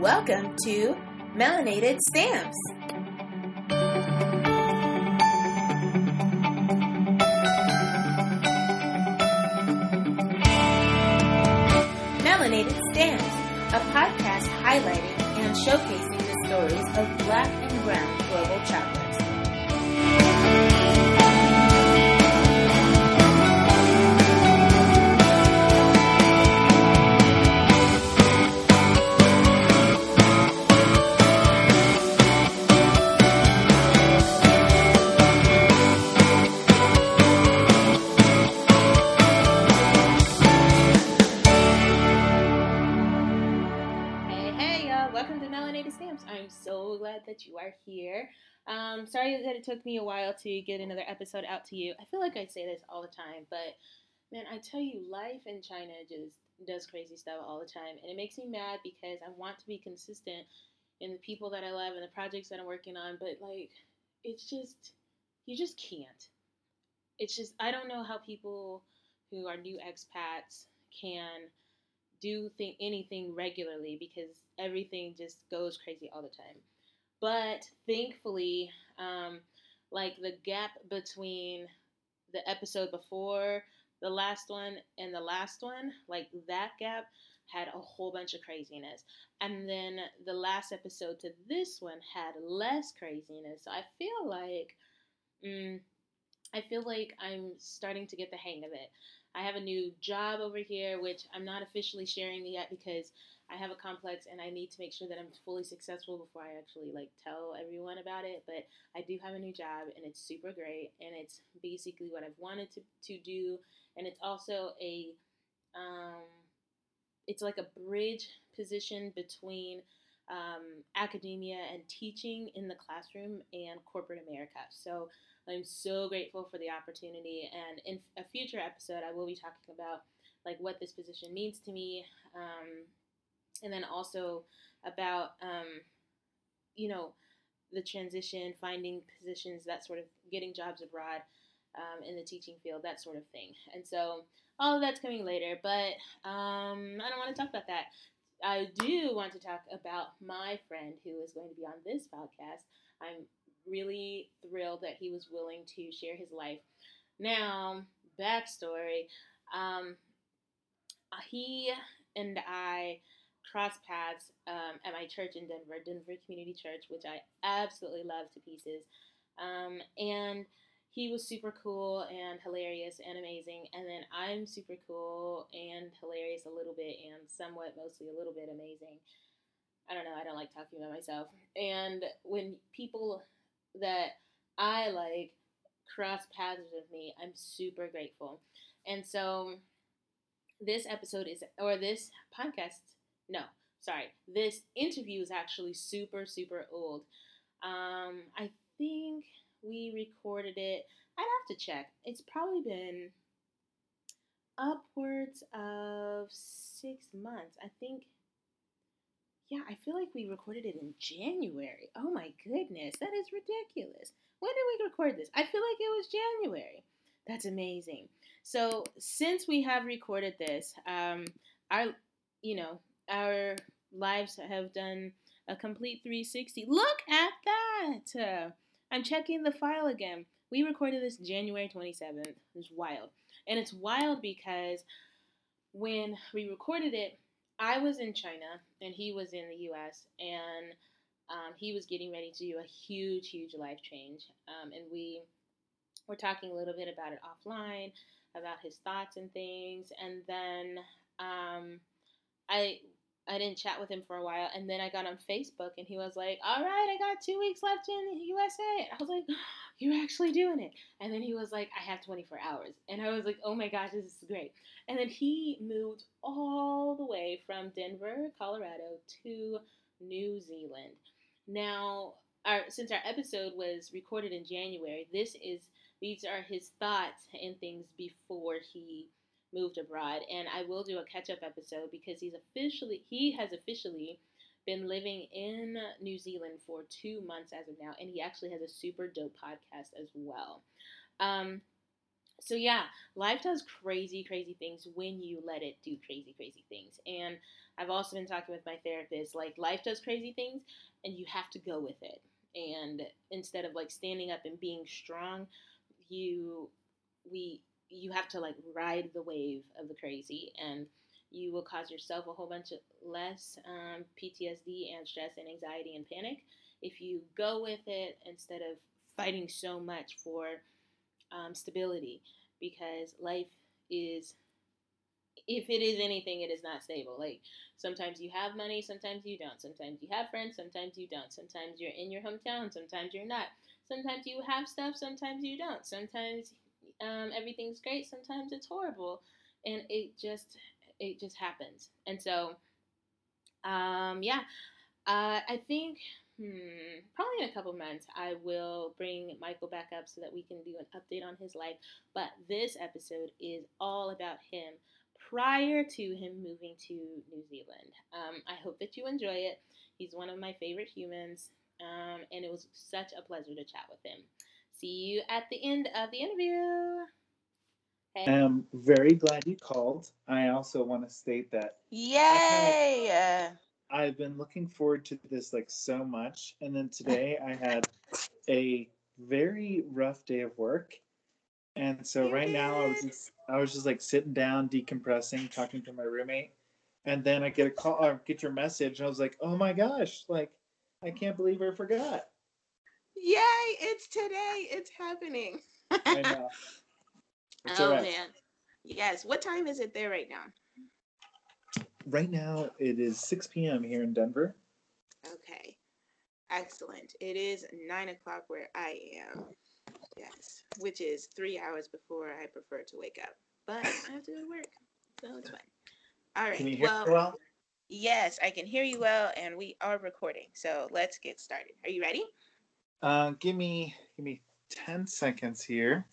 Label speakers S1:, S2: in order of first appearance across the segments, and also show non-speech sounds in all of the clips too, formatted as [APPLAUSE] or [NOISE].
S1: Welcome to Melanated Stamps. Melanated Stamps, a podcast highlighting and showcasing the stories of black and brown global travelers. Are here. Um, sorry that it took me a while to get another episode out to you. I feel like I say this all the time, but man, I tell you, life in China just does crazy stuff all the time. And it makes me mad because I want to be consistent in the people that I love and the projects that I'm working on, but like, it's just, you just can't. It's just, I don't know how people who are new expats can do think anything regularly because everything just goes crazy all the time. But thankfully, um, like the gap between the episode before the last one and the last one, like that gap had a whole bunch of craziness. And then the last episode to this one had less craziness. So I feel like, mm, I feel like I'm starting to get the hang of it. I have a new job over here, which I'm not officially sharing yet because I have a complex and I need to make sure that I'm fully successful before I actually like tell everyone about it. But I do have a new job and it's super great and it's basically what I've wanted to, to do. And it's also a, um, it's like a bridge position between um, academia and teaching in the classroom and corporate America. So I'm so grateful for the opportunity. And in a future episode, I will be talking about like what this position means to me, um, and then also about um, you know the transition, finding positions, that sort of getting jobs abroad um, in the teaching field, that sort of thing. And so all of that's coming later, but um, I don't want to talk about that. I do want to talk about my friend who is going to be on this podcast. I'm really thrilled that he was willing to share his life. Now, backstory um, he and I crossed paths um, at my church in Denver, Denver Community Church, which I absolutely love to pieces. Um, and he was super cool and hilarious and amazing. And then I'm super cool and hilarious a little bit and somewhat, mostly a little bit amazing. I don't know, I don't like talking about myself. And when people that I like cross paths with me, I'm super grateful. And so this episode is, or this podcast, no, sorry, this interview is actually super, super old. Um, I think we recorded it. I'd have to check. It's probably been upwards of six months. I think. Yeah, I feel like we recorded it in January. Oh my goodness, that is ridiculous. When did we record this? I feel like it was January. That's amazing. So since we have recorded this, um, our, you know, our lives have done a complete 360. Look at that! Uh, I'm checking the file again. We recorded this January 27th. It's wild. And it's wild because when we recorded it, I was in China and he was in the US, and um, he was getting ready to do a huge, huge life change. Um, and we were talking a little bit about it offline, about his thoughts and things. And then um, I I didn't chat with him for a while, and then I got on Facebook, and he was like, "All right, I got two weeks left in the USA." I was like, [GASPS] "You're actually doing it?" And then he was like, "I have 24 hours," and I was like, "Oh my gosh, this is great!" And then he moved all the way from Denver, Colorado, to New Zealand. Now, our since our episode was recorded in January, this is these are his thoughts and things before he moved abroad and I will do a catch up episode because he's officially he has officially been living in New Zealand for two months as of now and he actually has a super dope podcast as well. Um, so yeah, life does crazy, crazy things when you let it do crazy, crazy things. And I've also been talking with my therapist, like life does crazy things and you have to go with it. And instead of like standing up and being strong, you we you have to like ride the wave of the crazy and you will cause yourself a whole bunch of less um, PTSD and stress and anxiety and panic if you go with it instead of fighting so much for um, stability because life is if it is anything it is not stable. Like sometimes you have money sometimes you don't. Sometimes you have friends sometimes you don't. Sometimes you're in your hometown sometimes you're not. Sometimes you have stuff sometimes you don't. Sometimes um, everything's great sometimes it's horrible and it just it just happens and so um, yeah uh, i think Hmm, probably in a couple months, I will bring Michael back up so that we can do an update on his life. But this episode is all about him prior to him moving to New Zealand. Um, I hope that you enjoy it. He's one of my favorite humans, um, and it was such a pleasure to chat with him. See you at the end of the interview.
S2: Hey. I'm very glad you called. I also want to state that.
S3: Yay!
S2: I've been looking forward to this like so much, and then today I had a very rough day of work, and so you right did. now I was just I was just like sitting down, decompressing, talking to my roommate, and then I get a call or get your message, and I was like, oh my gosh, like I can't believe I forgot.
S3: Yay! It's today. It's happening. [LAUGHS] It's oh right. man. Yes. What time is it there right now?
S2: right now it is 6 p.m. here in Denver.
S3: Okay. Excellent. It is nine o'clock where I am. Yes. Which is three hours before I prefer to wake up. But I have to go to work. So it's fine. All right. Can you hear well, me well? Yes, I can hear you well and we are recording. So let's get started. Are you ready?
S2: Uh give me give me 10 seconds here.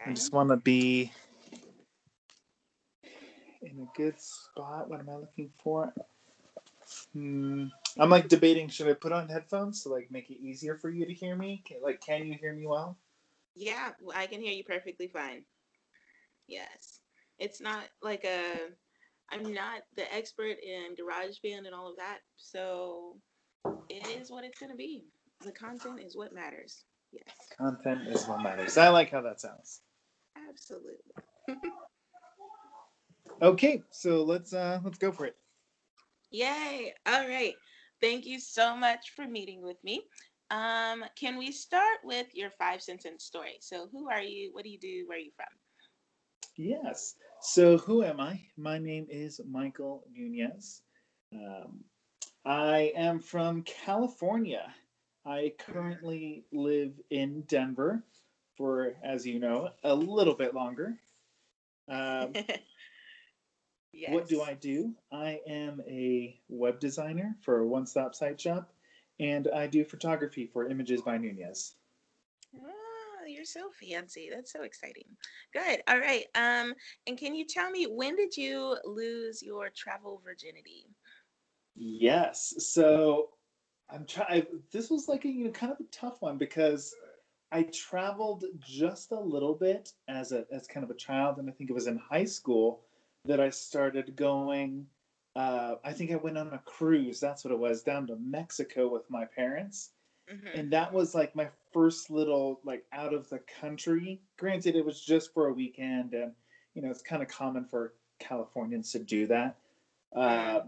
S2: Okay. I just want to be in a good spot. What am I looking for? Hmm. I'm like debating should I put on headphones to like make it easier for you to hear me? Can, like, can you hear me well?
S3: Yeah, I can hear you perfectly fine. Yes, it's not like a. I'm not the expert in GarageBand and all of that, so it is what it's gonna be. The content is what matters. Yes.
S2: Content is what matters. I like how that sounds.
S3: Absolutely. [LAUGHS]
S2: Okay, so let's uh let's go for it.
S3: Yay! All right. Thank you so much for meeting with me. Um, can we start with your five sentence story? So, who are you? What do you do? Where are you from?
S2: Yes. So, who am I? My name is Michael Nuñez. Um, I am from California. I currently live in Denver for, as you know, a little bit longer. Um, [LAUGHS] Yes. What do I do? I am a web designer for a one stop site shop, and I do photography for Images by Nunez.
S3: Oh, you're so fancy. That's so exciting. Good. All right. Um, and can you tell me when did you lose your travel virginity?
S2: Yes. So I'm trying. This was like a you know kind of a tough one because I traveled just a little bit as a as kind of a child, and I think it was in high school that I started going. Uh, I think I went on a cruise. That's what it was down to Mexico with my parents, mm-hmm. and that was like my first little like out of the country. Granted, it was just for a weekend, and you know it's kind of common for Californians to do that. Uh,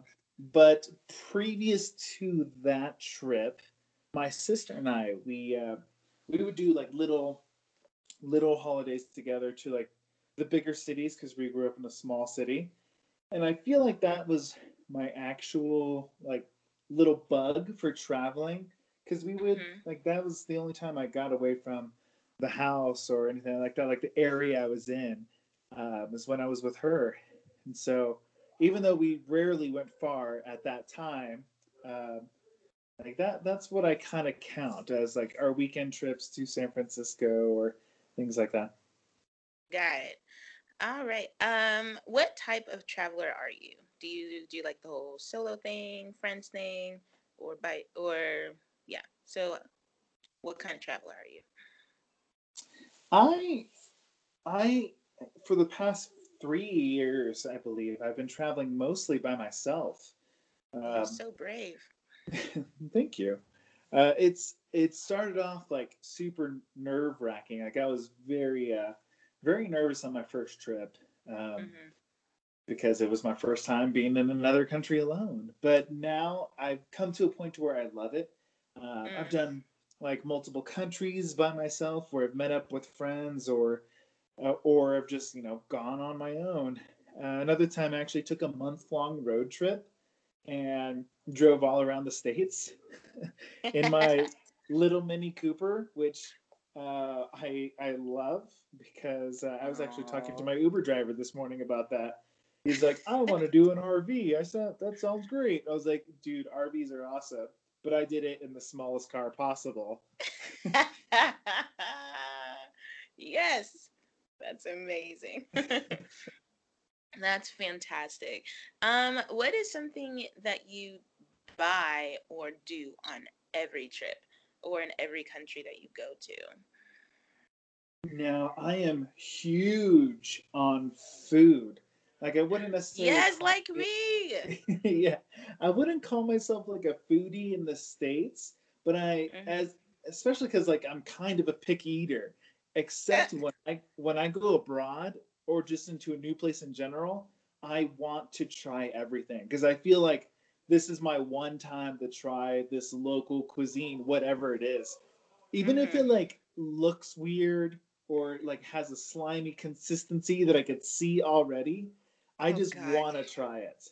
S2: but previous to that trip, my sister and I we uh, we would do like little little holidays together to like the bigger cities because we grew up in a small city. And I feel like that was my actual like little bug for traveling because we would mm-hmm. like that was the only time I got away from the house or anything like that. Like the area I was in um, was when I was with her, and so even though we rarely went far at that time, um, like that that's what I kind of count as like our weekend trips to San Francisco or things like that.
S3: Got it. All right. Um, what type of traveler are you? Do you do you like the whole solo thing, friends thing, or by or yeah? So, what kind of traveler are you?
S2: I I, for the past three years, I believe, I've been traveling mostly by myself.
S1: You're so brave. [LAUGHS]
S2: thank you. Uh, it's it started off like super nerve wracking. Like I was very uh, very nervous on my first trip um,
S1: hmm
S2: because it was my first time being in another country alone. But now I've come to a point to where I love it. Uh, I've
S1: Mm.
S2: done like multiple countries by myself where I've met up with friends or uh, or I've just you know gone on my own. Uh, another time I actually took a month long road trip and drove all around the states [LAUGHS] in my [LAUGHS] little Mini Cooper, which uh, I I love because uh, I was actually talking to my Uber driver this morning about that. He's like, I want to do an RV. I said that sounds great. I was like, dude, RVs are awesome, but I did it in the smallest car possible. [LAUGHS]
S1: yes, that's amazing. [LAUGHS] that's fantastic. Um, what is something that you buy or do on every trip or in every country that you go to?
S2: Now I am huge on food. Like I wouldn't necessarily.
S1: Yes, like me. [LAUGHS]
S2: yeah, I wouldn't call myself like a foodie in the states, but I
S1: Mhm.
S2: as especially because like I'm kind of a picky eater. Except eh. when I when I go abroad or just into a new place in general, I want to try everything because I feel like this is my one time to try this local cuisine, whatever it is, even if it mm-hmm. like looks weird or like has a slimy consistency that I could see already. I
S1: Oh,
S2: just want to try it.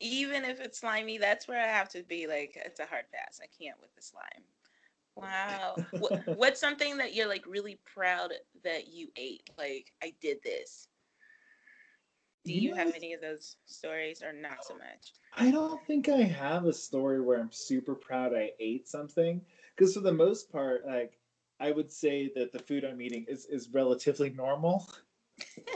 S1: Even if it's slimy, that's where I have to be like, it's a hard pass. I can't with the slime. Wow. what, [LAUGHS] what's something that you're like really proud that you ate? Like, I did this. Do you
S2: know,
S1: have any of those stories or not so much?
S2: I don't think I have a story where I'm super proud I ate something because for the most part, like I would say that the food I'm eating is is relatively normal. [LAUGHS]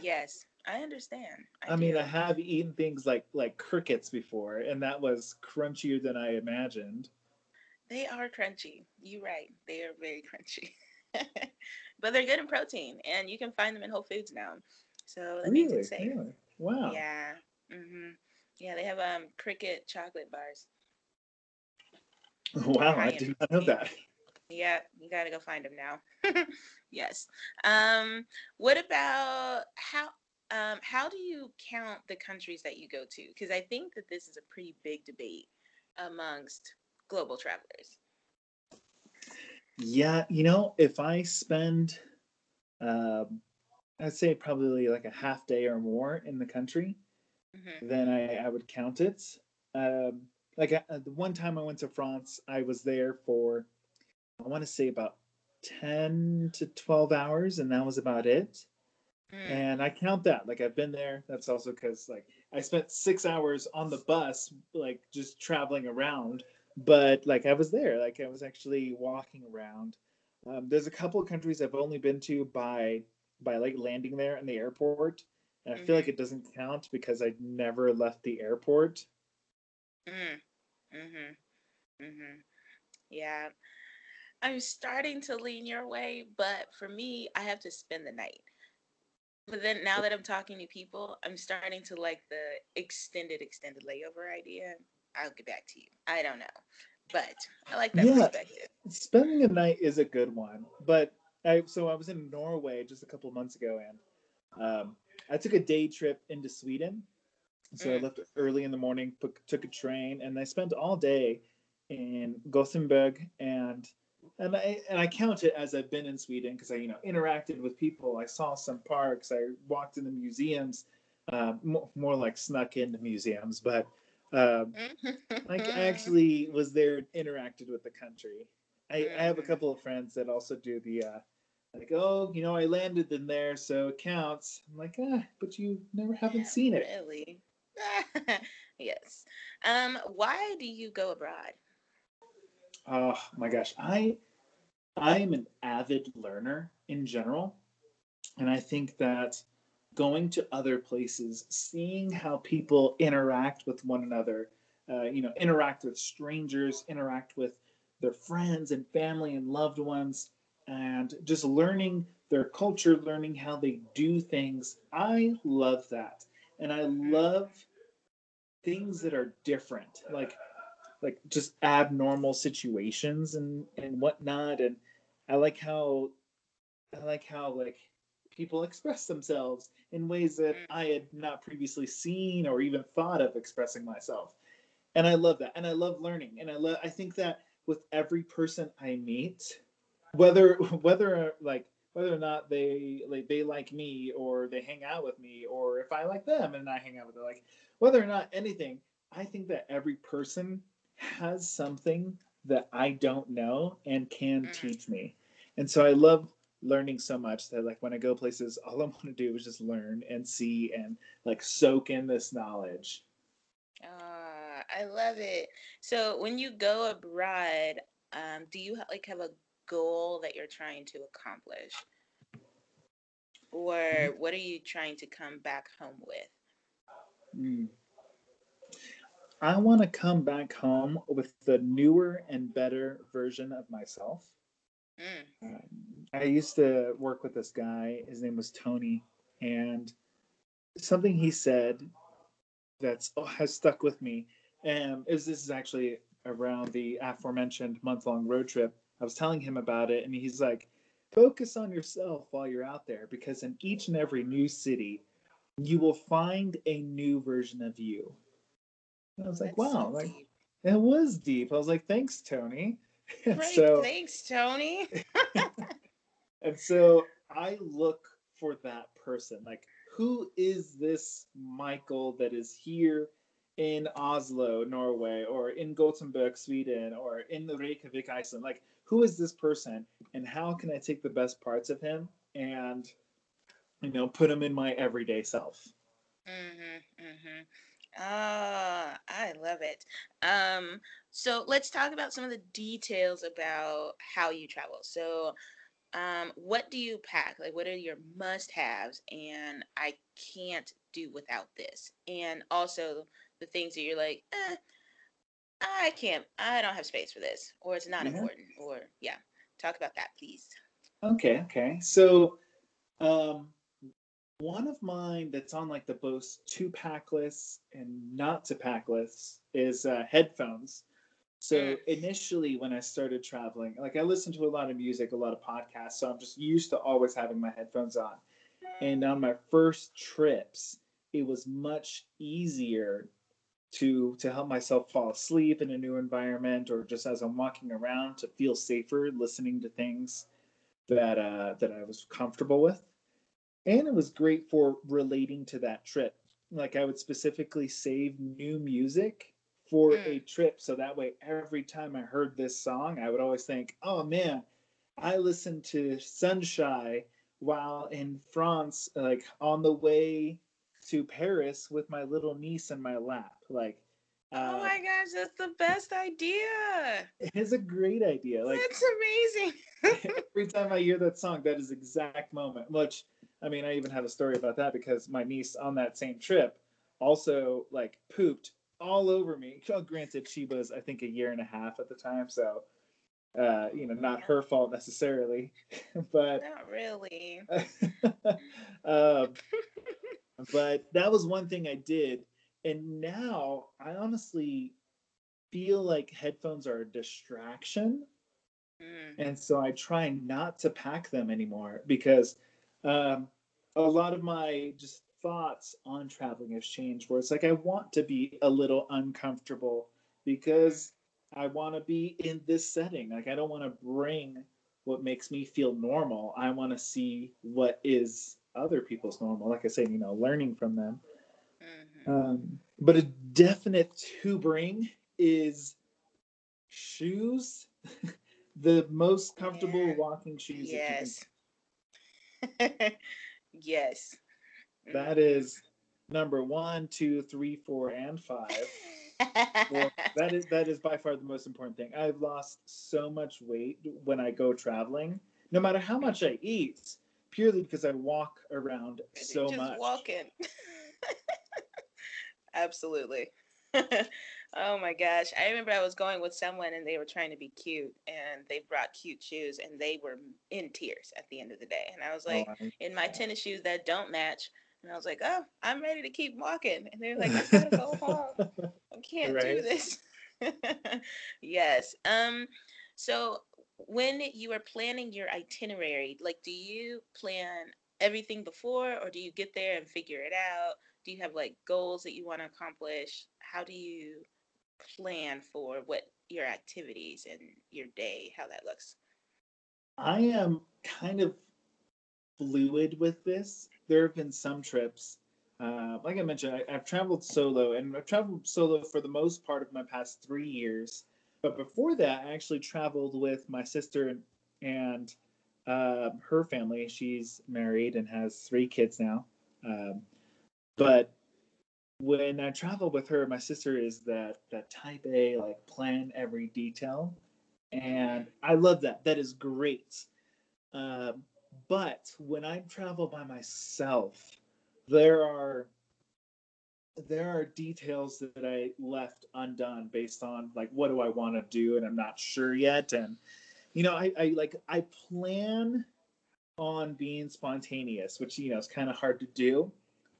S1: Yes, I understand.
S2: I, mean. I have eaten things like like crickets before, and that was crunchier than I imagined.
S1: They are crunchy. You're right. They are very crunchy. [LAUGHS] but they're good in protein, and you can find them in Whole Foods now. So that
S2: Really?
S1: it's safe.
S2: Really? Wow.
S1: Yeah. Mm-hmm. Yeah, they have um cricket chocolate bars. [LAUGHS]
S2: Wow, I
S1: I
S2: did not know that.
S1: Yeah, you got to go find them now. [LAUGHS] yes. Um what about how um how do you count the countries that you go to? Cuz I think that this is a pretty big debate amongst global travelers.
S2: Yeah, you know, if I spend, um, I'd say probably like a half day or more in the country,
S1: Mhm.
S2: then I, I would count it. Um, like uh, the one time I went to France, I was there for, I want to say about 10 to 12 hours, and that was about it.
S1: Mm.
S2: And I count that. Like I've been there. That's also because like I spent six hours on the bus, like just traveling around. But like I was there. Like I was actually walking around. Um, there's a couple of countries I've only been to by by like landing there in the airport, and I feel like
S1: Mhm.
S2: it doesn't count because I never left the airport.
S1: Mm. Mhm. Mhm. Yeah. I'm starting to lean your way, but for me, I have to spend the night. But then now that I'm talking to people, I'm starting to like the extended extended layover idea. I'll get back to you. I don't know. But I like that
S2: Yeah.
S1: perspective.
S2: Spending a night is a good one, but I so I was in Norway just a couple of months ago, and um, I took a day trip into Sweden. So I
S1: Mm.
S2: left early in the morning, took, took a train, and I spent all day in Gothenburg, and and I and I count it as I've been in Sweden because I you know interacted with people. I saw some parks, I walked in the museums, uh, more, more like snuck into museums, but. Um, like I [LAUGHS] actually was there interacted with the country. I, I have a
S1: Mhm.
S2: couple of friends that also do the uh like, oh, you know, I landed in there, so it counts. I'm like, ah, but you never haven't seen it.
S1: Really? [LAUGHS] yes. Um, why do you go abroad?
S2: Oh my gosh. I I'm an avid learner in general. And I think that going to other places, seeing how people interact with one another, uh, you know, interact with strangers, interact with their friends and family and loved ones, and just learning their culture, learning how they do things. I love that. And I love things that are different, like like just abnormal situations and and whatnot. And I like how I like how like people express themselves in ways that
S3: Mm.
S2: I had not previously seen or even thought of expressing myself. And I love that. And I love learning. And I love I think that with every person I meet, whether [LAUGHS] whether like whether or not they like they like me or they hang out with me or if I like them and I hang out with them, like whether or not anything, I think that every person has something that I don't know and can
S3: Mm.
S2: teach me. And so I love learning so much that like when I go places, all I want to do is just learn and see and like soak in this knowledge.
S3: Ah, I love it. So when you go abroad, um, do you like have a goal that you're trying to accomplish? Or what are you trying to come back home with?
S2: Mm. I want to come back home with the newer and better version of myself.
S3: Mm,
S2: Um, I used to work with this guy. His name was Tony, and something he said that's oh, has stuck with me. Um, is this is actually around the aforementioned month long road trip. I was telling him about it, and he's like, "Focus on yourself while you're out there, because in each and every new city, you will find a new version of you." And I was like,
S3: that's so
S2: "Wow!" Like it was deep. I was like, "Thanks, Tony." [LAUGHS]
S3: Great,
S2: so
S3: thanks, Tony. [LAUGHS]
S2: and so I look for that person. Like, who is this Michael that is here in Oslo, Norway, or in Gothenburg, Sweden, or in the Reykjavik, Iceland? Like, who is this person, and how can I take the best parts of him and, you know, put him in my everyday self?
S3: Mm-hmm, mm-hmm. Ah, I love it. Um, so let's talk about some of the details about how you travel. So, um, what do you pack? Like, what are your must-haves? And I can't do without this. And also the things that you're like, eh, I can't, I don't have space for this, or it's not
S2: Yeah.
S3: important, or yeah. Talk about that, please.
S2: Okay, okay. So, um, one of mine that's on like the both to pack lists and not to pack lists is uh, headphones. So
S3: Mm.
S2: initially, when I started traveling, like I listen to a lot of music, a lot of podcasts, so I'm just used to always having my headphones on. And on my first trips, it was much easier to to help myself fall asleep in a new environment, or just as I'm walking around to feel safer listening to things that uh, that I was comfortable with, and it was great for relating to that trip. Like I would specifically save new music for
S3: Mm.
S2: a trip, so that way every time I heard this song, I would always think, "Oh man, I listened to Sunshine while in France, like on the way to Paris with my little niece in my lap." Like,
S3: oh
S2: uh,
S3: my gosh, that's the best idea.
S2: it's a great idea. Like
S3: that's amazing. [LAUGHS] [LAUGHS]
S2: every time I hear that song, that is exact moment. Which I mean, I even have a story about that because my niece on that same trip also like pooped all over me. [LAUGHS] Well, granted, she was I think a year and a half at the time, so uh, you know, not her fault necessarily, [LAUGHS] but
S3: Not really. [LAUGHS]
S2: um, but that was one thing I did, and now I honestly feel like headphones are a distraction
S3: Mm.
S2: and so I try not to pack them anymore because um, a lot of my just thoughts on traveling has changed. Where it's like I want to be a little uncomfortable because I want to be in this setting. Like I don't want to bring what makes me feel normal. I want to see what is other people's normal. Like I said, you know, learning from them.
S3: Mhm.
S2: Um, but a definite to bring is shoes. [LAUGHS] the most comfortable
S3: Yeah.
S2: walking shoes. that you can-
S3: Yes. [LAUGHS] yes.
S2: that mm. is number one, two, three, four, and five. Well, [LAUGHS] that is that is by far the most important thing. I've lost so much weight when I go traveling, no matter how much I eat, purely because I walk around so
S3: Just
S2: much.
S3: walking. [LAUGHS] Absolutely.
S1: Oh my gosh. I remember I was going with someone and they were trying to be cute and they brought cute shoes and they were in tears at the end of the day. And I was like,
S2: Oh,
S1: in my tennis shoes that don't match. And I was like, oh, I'm ready to keep walking. And they're [LAUGHS] like, I gotta go home. I can't do this. [LAUGHS] yes. Um, so when you are planning your itinerary, like do you plan everything before or do you get there and figure it out? Do you have like goals that you want to accomplish? How do you plan for what your activities and your day, how that looks?
S2: I am kind of fluid with this. There have been some trips, uh, like I mentioned, I, I've traveled solo, and I've traveled solo for the most part of my past three years. But before that, I actually traveled with my sister and, and uh, her family. She's married and has three kids now. Um, but when I travel with her, my sister is that that type A, like plan every detail, and I love that. That is great. Um, but when I travel by myself, there are there are details that I left undone based on like what do I want to do and I'm not sure yet. And you know, I, I like I plan on being spontaneous, which you know is kind of hard to do.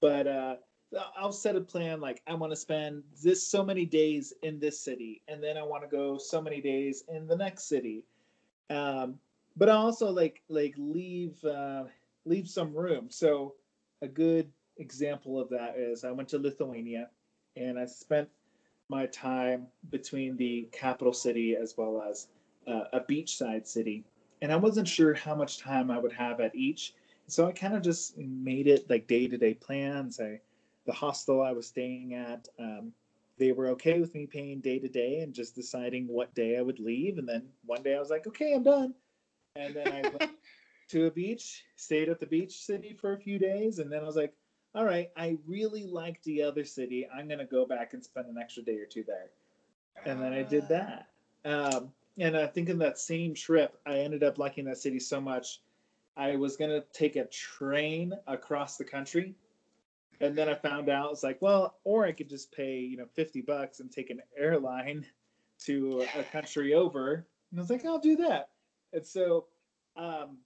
S2: But uh I'll set a plan like I want to spend this so many days in this city, and then I want to go so many days in the next city. Um, but I also like like leave uh, leave some room. So a good example of that is I went to Lithuania, and I spent my time between the capital city as well as uh, a beachside city, and I wasn't sure how much time I would have at each. So I kind of just made it like day to day plans. I the hostel I was staying at, um, they were okay with me paying day to day and just deciding what day I would leave. And then one day I was like, okay, I'm done. And then I went [LAUGHS] to a beach, stayed at the beach city for a few days. And then I was like, all right, I really like the other city. I'm going to go back and spend an extra day or two there. And then I did that. Um, and I think in that same trip, I ended up liking that city so much. I was going to take a train across the country and then I found out it's like, well, or I could just pay, you know, 50 bucks and take an airline to a country over. And I was like, I'll do that. And so, um,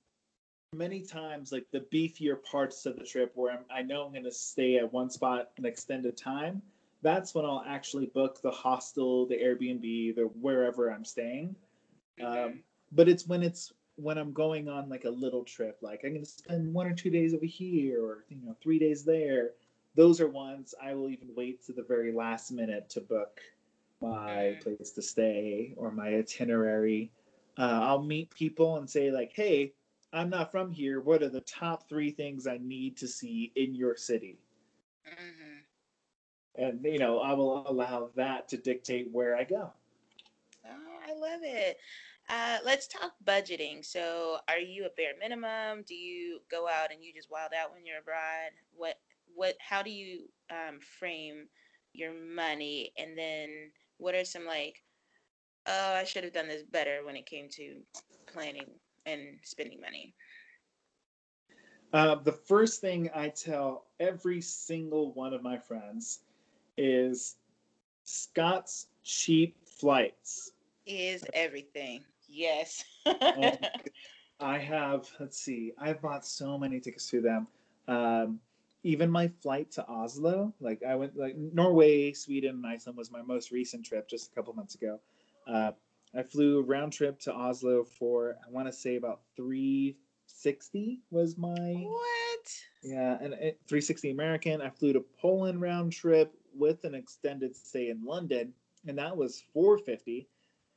S2: many times, like the beefier parts of the trip where I'm, I know I'm going to stay at one spot an extended time, that's when I'll actually book the hostel, the Airbnb, the wherever I'm staying. Um, but it's when it's when I'm going on like a little trip, like I'm going to spend one or two days over here or, you know, three days there. Those are ones I will even wait to the very last minute to book my place to stay or my itinerary. Uh, I'll meet people and say, like, hey, I'm not from here. What are the top three things I need to see in your city?
S1: Mhm.
S2: And, you know, I will allow that to dictate where I go.
S1: Oh, I love it. Uh, let's talk budgeting. So, are you a bare minimum? Do you go out and you just wild out when you're abroad? What, what, how do you um, frame your money? And then, what are some like, oh, I should have done this better when it came to planning and spending money?
S2: Uh, the first thing I tell every single one of my friends is Scott's cheap flights.
S1: Is everything. Yes. [LAUGHS]
S2: I have, let's see, I've bought so many tickets to them. Um, even my flight to Oslo, like I went, like Norway, Sweden, and Iceland was my most recent trip just a couple months ago. Uh, I flew round trip to Oslo for, I want to say about 360 was my.
S1: what?
S2: Yeah, and 360 American. I flew to Poland round trip with an extended stay in London, and that was 450.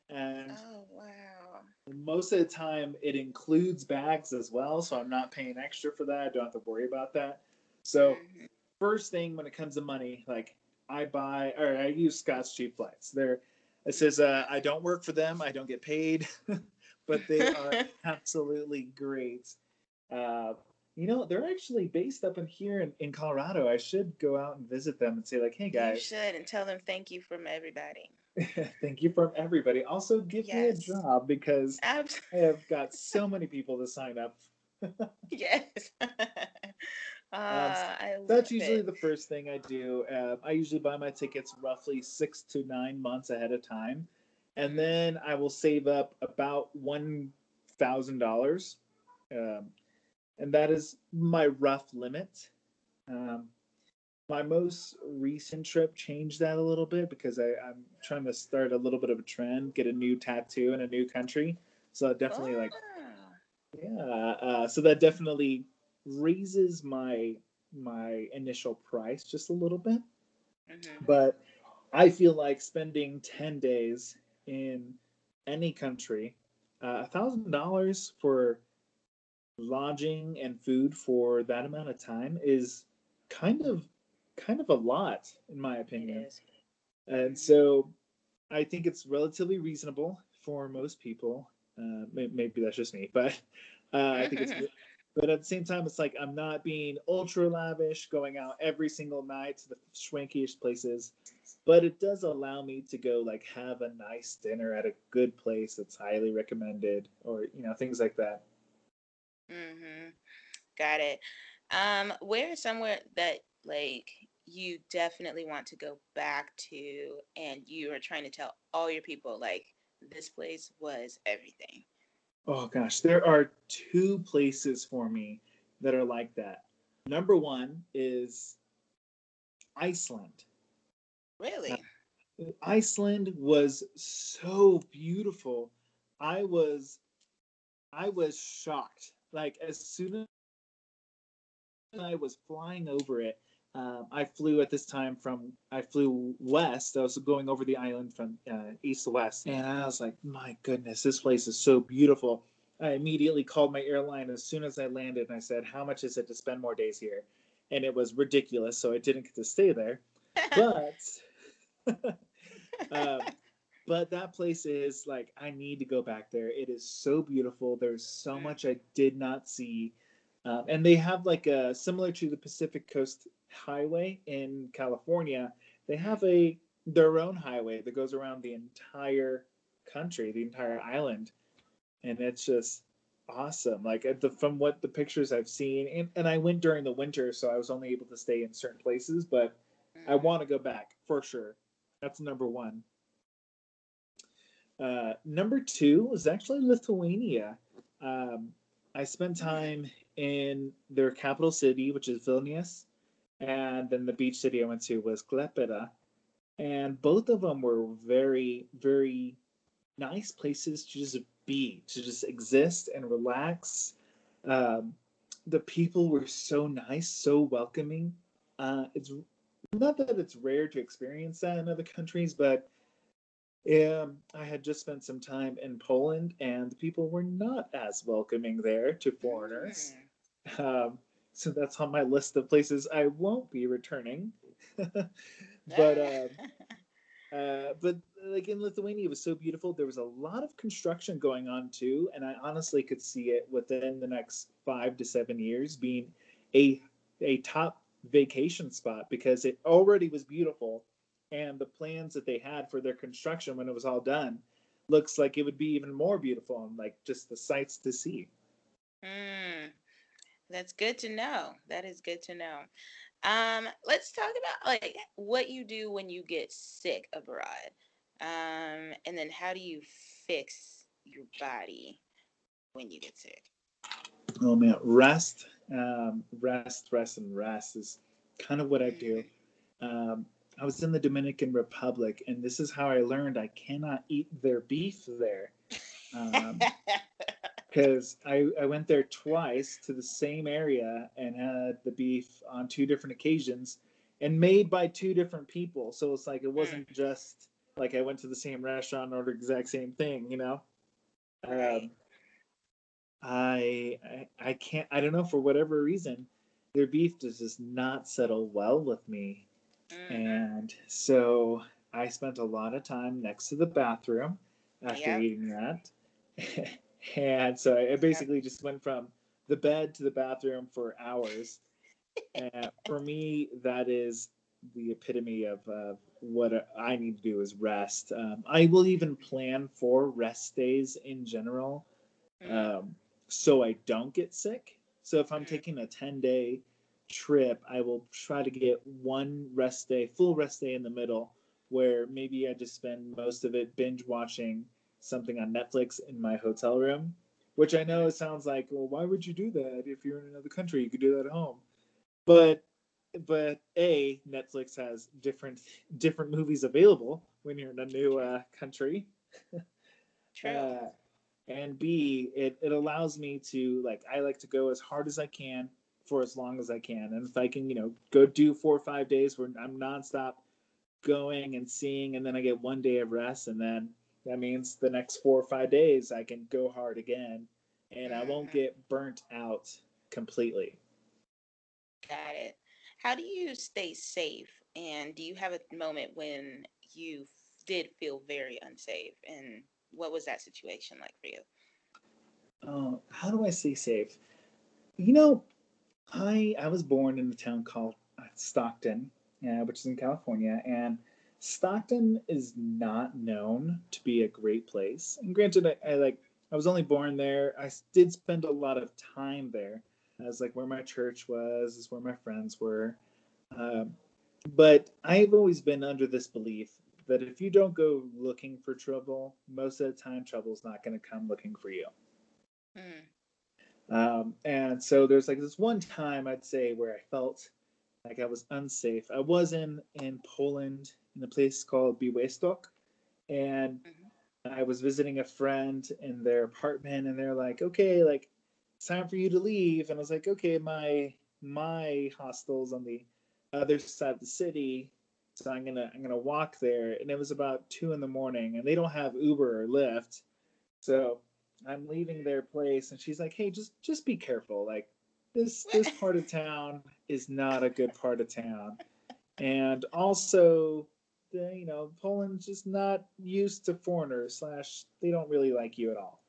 S2: And
S1: Oh, wow.
S2: most of the time, it includes bags as well, so I'm not paying extra for that. I don't have to worry about that. So,
S1: Mhm.
S2: first thing when it comes to money, like I buy or I use Scott's cheap flights. They're it says uh, I don't work for them, I don't get paid, [LAUGHS] but they are [LAUGHS] absolutely great. Uh, you know, they're actually based up in here in, in Colorado. I should go out and visit them and say like, hey guys.
S1: You should and tell them thank you from everybody. [LAUGHS]
S2: thank you from everybody. Also, give me a job because
S1: Abs-
S2: I have got so many people to sign up.
S1: yes.
S3: Uh,
S2: That's usually the first thing I do. Um, I usually buy my tickets roughly six to nine months ahead of time, and then I will save up about one thousand dollars, um, and that is my rough limit. Um, my most recent trip changed that a little bit because I, I'm trying to start a little bit of a trend, get a new tattoo in a new country. So definitely like
S3: Ah.
S2: yeah, uh, so that definitely raises my my initial price just a little bit.
S3: Mhm.
S2: But I feel like spending ten days in any country, uh, a thousand dollars for lodging and food for that amount of time is kind of kind of a lot in my opinion. And so I think it's relatively reasonable for most people. Uh, maybe that's just me, but uh, I think it's. [LAUGHS] But at the same time, it's like I'm not being ultra lavish, going out every single night to the swankiest places, but it does allow me to go like have a nice dinner at a good place that's highly recommended, or you know things like that.
S3: Mm-hmm. Got it. Um, where is somewhere that like you definitely want to go back to and you are trying to tell all your people like this place was everything.
S2: Oh gosh, there are two places for me that are like that. Number one is Iceland.
S3: Really?
S2: Iceland was so beautiful. I was I was shocked. Like as soon as I was flying over it, um, I flew at this time from I flew west. I was going over the island from uh, east to west, and I was like, "My goodness, this place is so beautiful." I immediately called my airline as soon as I landed, and I said, "How much is it to spend more days here?" And it was ridiculous, so I didn't get to stay there. [LAUGHS] But [LAUGHS] um, but that place is like I need to go back there. It is so beautiful. There's so
S3: Mm.
S2: much I did not see, um, and they have like a similar to the Pacific Coast Highway in California. They have a their own highway that goes around the entire country, the entire island, and it's just awesome. Like at the from what the pictures I've seen, and, and I went during the winter, so I was only able to stay in certain places, but I
S3: Mhm.
S2: want to go back for sure. That's number one. Uh, number two is actually Lithuania. Um, I spent time in their capital city, which is Vilnius, and then the beach city I went to was Klaipeda, and both of them were very, very nice places to just be, to just exist and relax. Um, the people were so nice, so welcoming. Uh, it's not that it's rare to experience that in other countries, but um, I had just spent some time in Poland, and the people were not as welcoming there to foreigners.
S3: Mm.
S2: Um, so that's on my list of places I won't be returning. [LAUGHS] but [LAUGHS] um, uh, but like in Lithuania, it was so beautiful. There was a lot of construction going on too, and I honestly could see it within the next five to seven years being a a top vacation spot because it already was beautiful, and the plans that they had for their construction when it was all done looks like it would be even more beautiful and like just the sights to see.
S3: Mm, that's good to know. That is good to know. Um, let's talk about like what you do when you get sick abroad. Um, and then how do you fix your body when you get sick?
S2: Oh man, rest, um, rest, rest, and rest is kind of what I do. Um, I was in the Dominican Republic, and this is how I learned I cannot eat their beef there. Um, [LAUGHS] because I, I went there twice to the same area and had the beef on two different occasions and made by two different people. So it's like it wasn't just like I went to the same restaurant and ordered the exact same thing, you know?
S3: Right.
S2: Um, I, I I can't I don't know for whatever reason their beef does just not settle well with me.
S3: Mm,
S2: And so I spent a lot of time next to the bathroom after
S3: Yep.
S2: eating that. [LAUGHS] and so I basically just went from the bed to the bathroom for hours. and for me, that is the epitome of uh, what I need to do is rest. Um, I will even plan for rest days in general
S3: mm,
S2: um, so I don't get sick. So if I'm
S3: Mhm.
S2: taking a 10 day trip, I will try to get one rest day, full rest day in the middle, where maybe I just spend most of it binge watching something on Netflix in my hotel room. Which I know it sounds like, well, why would you do that if you're in another country? You could do that at home. But but a Netflix has different different movies available when you're in a new uh, country. [LAUGHS]
S3: True.
S2: Uh, and B, it, it allows me to like I like to go as hard as I can for as long as I can. And if I can, you know, go do four or five days where I'm nonstop going and seeing and then I get one day of rest and then that means the next four or five days I can go hard again and I won't
S3: Mhm.
S2: get burnt out completely.
S3: Got it. How do you stay safe? And do you have a moment when you f- did feel very unsafe? And what was that situation like for you?
S2: Uh, how do I stay safe? You know, I I was born in a town called uh, Stockton, uh, which is in California, and Stockton is not known to be a great place. And granted, I, I like I was only born there. I did spend a lot of time there, as like where my church was, is where my friends were. Um, but I've always been under this belief that if you don't go looking for trouble, most of the time trouble's not going to come looking for you.
S3: Mm,
S2: Um, and so there's like this one time I'd say where I felt like I was unsafe. I was in in Poland in a place called Białystok, and
S3: Mhm.
S2: I was visiting a friend in their apartment, and they're like, "Okay, like it's time for you to leave." And I was like, "Okay, my my hostel's on the other side of the city." So I'm gonna I'm gonna walk there, and it was about two in the morning, and they don't have Uber or Lyft, so I'm leaving their place, and she's like, "Hey, just just be careful. Like this this [LAUGHS] part of town is not a good part of town, and also, the, you know, Poland's just not used to foreigners. Slash, they don't really like you at all."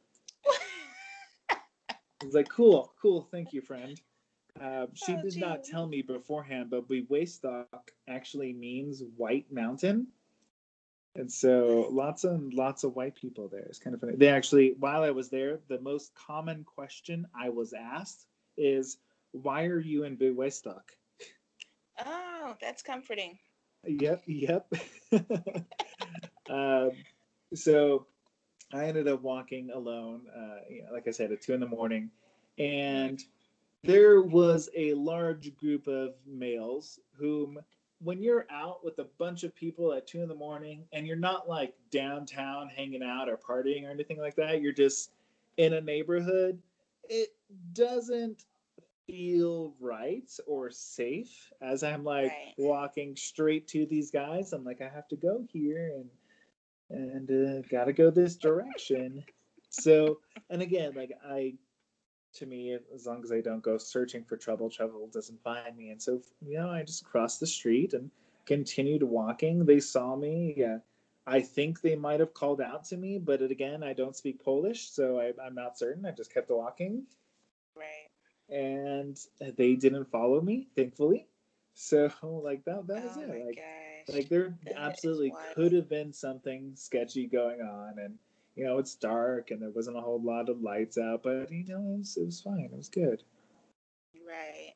S2: [LAUGHS] I was like, "Cool, cool, thank you, friend." Uh, she
S3: Oh,
S2: did not tell me beforehand, but Białystok actually means white mountain. And so lots and lots of white people there. It's kind of funny. They actually, while I was there, the most common question I was asked is, "Why are you in Białystok?"
S3: oh, that's comforting.
S2: Yep, yep. [LAUGHS] um, so I ended up walking alone, uh, you know, like I said, at two in the morning, and there was a large group of males whom, when you're out with a bunch of people at two in the morning and you're not like downtown hanging out or partying or anything like that, you're just in a neighborhood, it doesn't feel right or safe as I'm like
S3: Right.
S2: walking straight to these guys. I'm like, I have to go here and and uh, gotta go this direction. So, and again, like I, to me, as long as I don't go searching for trouble, trouble doesn't find me. And so, you know, I just crossed the street and continued walking. They saw me. Yeah. I think they might have called out to me, but it, again, I don't speak Polish, so I, I'm not certain. I just kept walking
S3: Right.
S2: and they didn't follow me, thankfully. So [LAUGHS] like that that was
S3: oh
S2: it.
S3: my
S2: Like
S3: gosh.
S2: like there
S3: That
S2: absolutely could have been something sketchy going on and you know it's dark and there wasn't a whole lot of lights out, but you know it was it was fine. It was good.
S3: Right.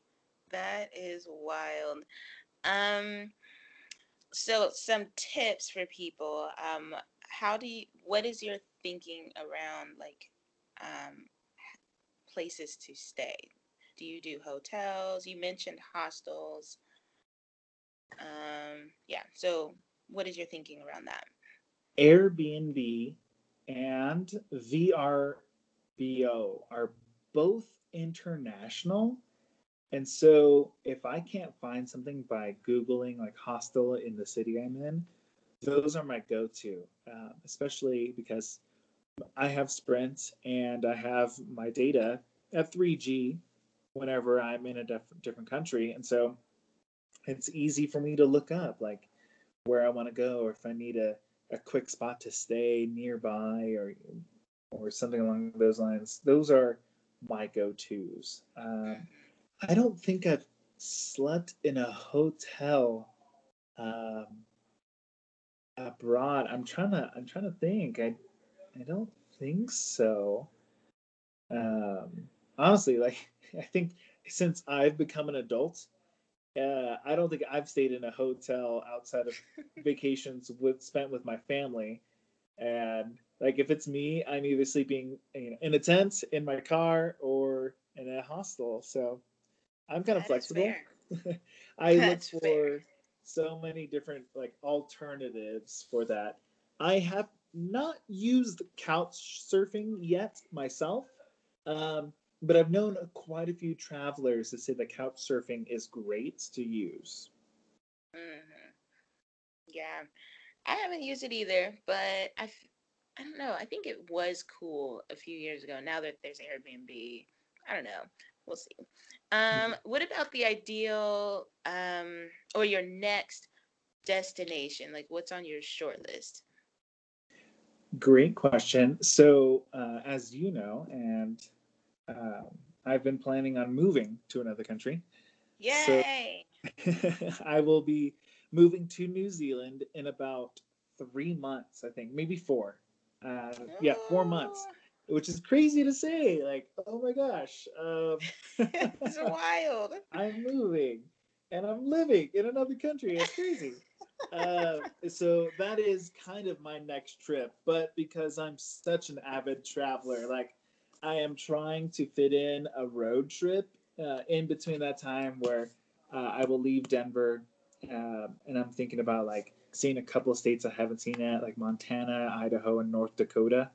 S3: That is wild. Um so some tips for people. Um how do you what is your thinking around like um places to stay? Do you do hotels? You mentioned hostels. Um yeah. So what is your thinking around that?
S2: Airbnb and VRBO are both international. And so if I can't find something by Googling like hostel in the city I'm in, those are my go to, uh, especially because I have Sprint and I have my data at 3G whenever I'm in a diff- different country. And so it's easy for me to look up like where I want to go or if I need a, a quick spot to stay nearby or or something along those lines. Those are my go-tos. Um, I don't think I've slept in a hotel um, abroad. I'm trying to. I'm trying to think. I. I don't think so. Um, honestly, like [LAUGHS] I think since I've become an adult, Uh, I don't think I've stayed in a hotel outside of [LAUGHS] vacations with spent with my family, and like if it's me, I'm either sleeping you know, in a tent, in my car, or in a hostel. So I'm kind of
S3: That
S2: flexible. [LAUGHS] I
S3: That's
S2: look
S3: fair.
S2: for so many different like alternatives for that. I have not used couch surfing yet myself, um, but I've known quite a few travelers that say that couch surfing is great to use.
S3: hmm Yeah, I haven't used it either, but I, I don't know. I think it was cool a few years ago. Now that there's Airbnb, I don't know. We'll see. Um, what about the ideal um, or your next destination? Like, what's on your short list?
S2: Great question. So, uh, as you know, and um, I've been planning on moving to another country.
S3: Yay! [LAUGHS]
S2: I will be moving to New Zealand in about three months, I think, maybe four. Uh, yeah, four months,
S3: Oh,
S2: which is crazy to say. Like, oh my gosh, um, [LAUGHS]
S3: it's wild. [LAUGHS]
S2: I'm moving and I'm living in another country. It's crazy. uh, so that is kind of my next trip, but because I'm such an avid traveler, like I am trying to fit in a road trip uh, in between that time where uh, I will leave Denver, uh, and I'm thinking about like seeing a couple of states I haven't seen yet, like Montana, Idaho, and North Dakota.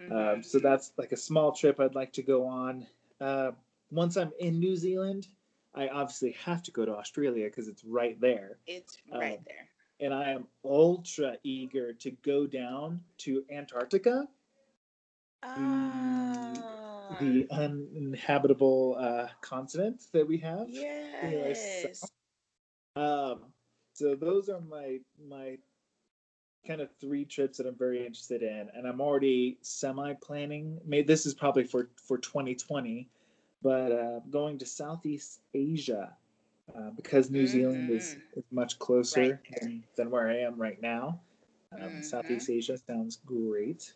S2: Um,
S3: Mhm.
S2: so that's like a small trip I'd like to go on. Uh, once I'm in New Zealand, I obviously have to go to Australia because it's right there.
S3: It's right
S2: um,
S3: there.
S2: And I am ultra eager to go down to Antarctica,
S3: Oh,
S2: the uninhabitable uh, continent that we have.
S3: yes.
S2: Um, so those are my my kind of three trips that I'm very interested in, and I'm already semi planning. Maybe this is probably for for 2020, but uh, going to Southeast Asia uh, because New Zealand is,
S3: Mhm.
S2: is much closer
S3: Right
S2: than, than where I am right now. Um,
S3: Mhm.
S2: Southeast Asia sounds great.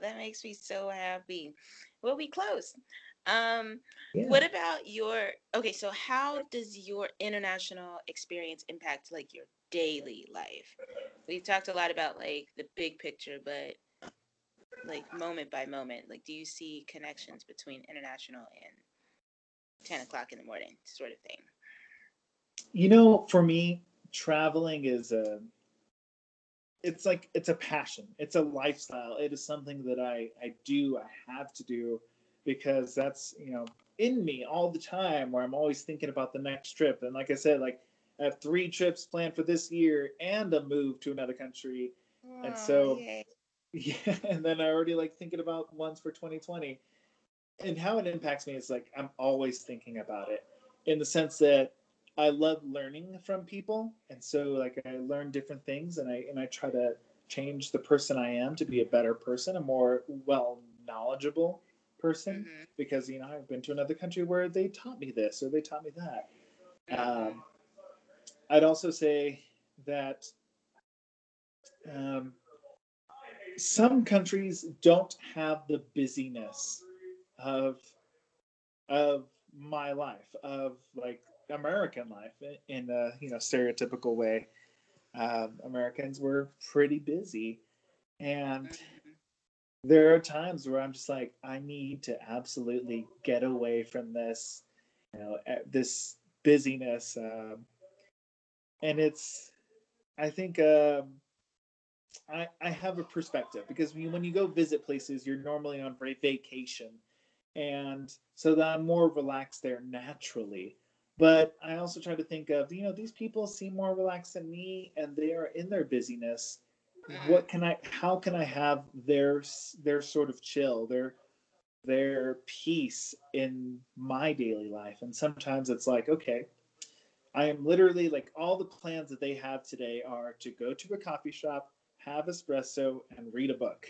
S3: That makes me so happy. Well, we close. Um,
S2: Yeah.
S3: what about your okay, so how does your international experience impact like your daily life? We've talked a lot about like the big picture, but like moment by moment, like do you see connections between international and 10 o'clock in the morning sort of thing?
S2: You know, for me, traveling is a it's like it's a passion. It's a lifestyle. It is something that I I do, I have to do because that's, you know, in me all the time where I'm always thinking about the next trip. And like I said, like I have three trips planned for this year and a move to another country. And so-
S3: yay. [LAUGHS]
S2: Yeah, and then I already like thinking about ones for 2020. And how it impacts me is like I'm always thinking about it in the sense that I love learning from people. And so like I learn different things and I and I try to change the person I am to be a better person, a more well knowledgeable person
S3: Mhm,
S2: because you know I've been to another country where they taught me this or they taught me that. Um, I'd also say that um, some countries don't have the busyness of of my life, of like American life in a you know stereotypical way. Um, Americans were pretty busy, and
S3: Mhm.
S2: there are times where I'm just like, I need to absolutely get away from this, you know, this busyness. Um, and it's, I think, um, I, I have a perspective because when you, when you go visit places, you're normally on vacation. And so that I'm more relaxed there naturally. But I also try to think of, you know, these people seem more relaxed than me and they are in their busyness mm-hmm. what can I how can I have their their sort of chill, their their peace in my daily life? And sometimes it's like, okay, I am literally like all the plans that they have today are to go to a coffee shop, have espresso, and read a book.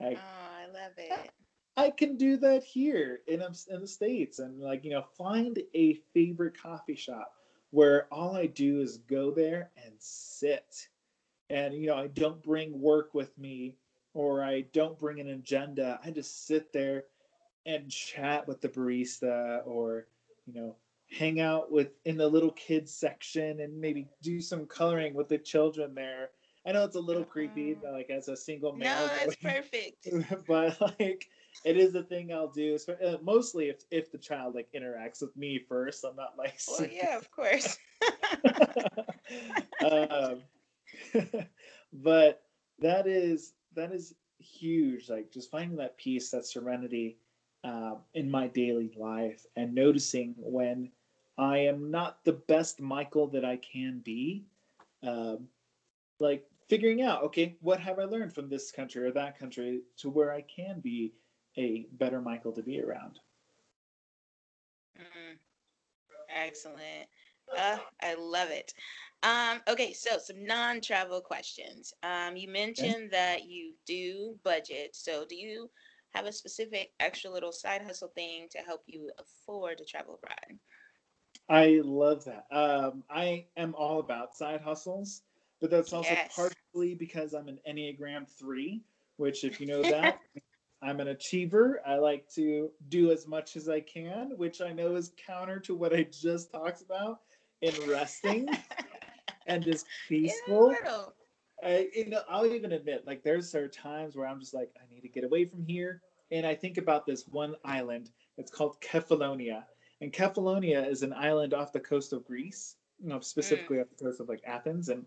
S3: Oh, I love it.
S2: I can do that here in in the states, and like you know, find a favorite coffee shop where all I do is go there and sit and you know i don't bring work with me or i don't bring an agenda i just sit there and chat with the barista or you know, hang out with in the little kids section and maybe do some coloring with the children there. I know it's a little creepy,
S3: Oh.
S2: like as a single male.
S3: No, that's [LAUGHS] perfect. [LAUGHS]
S2: but like it is a thing I'll do. sp- Uh, mostly if if the child like interacts with me first, I'm not like.
S3: Well, yeah, of course. [LAUGHS]
S2: um, but that is that is huge. Like just finding that peace, that serenity um, in my daily life, and noticing when I am not the best Michael that I can be. Um, like figuring out, okay, what have I learned from this country or that country to where I can be a better Michael to be around.
S3: Mm, excellent. Uh, I love it. Um, okay, so some non-travel questions. Um, you mentioned that you do budget. So do you have a specific extra little side hustle thing to help you afford to travel abroad?
S2: I love that. Um, I am all about side hustles, but that's also
S3: Yes.
S2: partially because I'm an Enneagram 3, which, if you know that, [LAUGHS] I'm an achiever. I like to do as much as I can, which I know is counter to what I just talked about in resting [LAUGHS] and just peaceful. I, you know, I'll even admit, like, there's there are times where I'm just like, I need to get away from here, and I think about this one island. It's called Kefalonia, and Kefalonia is an island off the coast of Greece, you know, specifically mm. off the coast of like Athens. And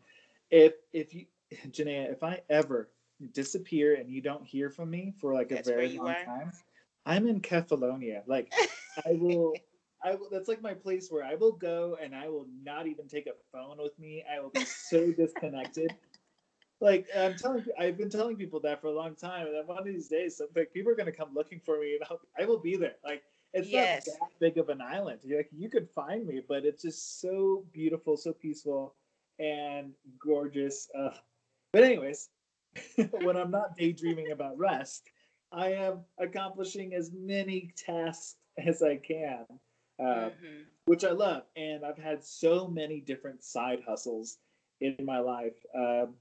S2: if if you, [LAUGHS] Janaea, if I ever disappear and you don't hear from me for like
S3: That's
S2: a very long
S3: are?
S2: time, I'm in Kefalonia. Like, [LAUGHS] I will. I will, that's like my place where I will go and I will not even take a phone with me. I will be so [LAUGHS] disconnected. Like I'm telling, I've been telling people that for a long time, and one of these days, some, like, people are going to come looking for me, and I'll, I will be there. Like it's
S3: Yes.
S2: not that big of an island. You're like you could find me, but it's just so beautiful, so peaceful, and gorgeous. Uh, but anyways, [LAUGHS] when I'm not daydreaming about rest, I am accomplishing as many tasks as I can. Uh,
S3: Mhm.
S2: which I love. And I've had so many different side hustles in my life. Um,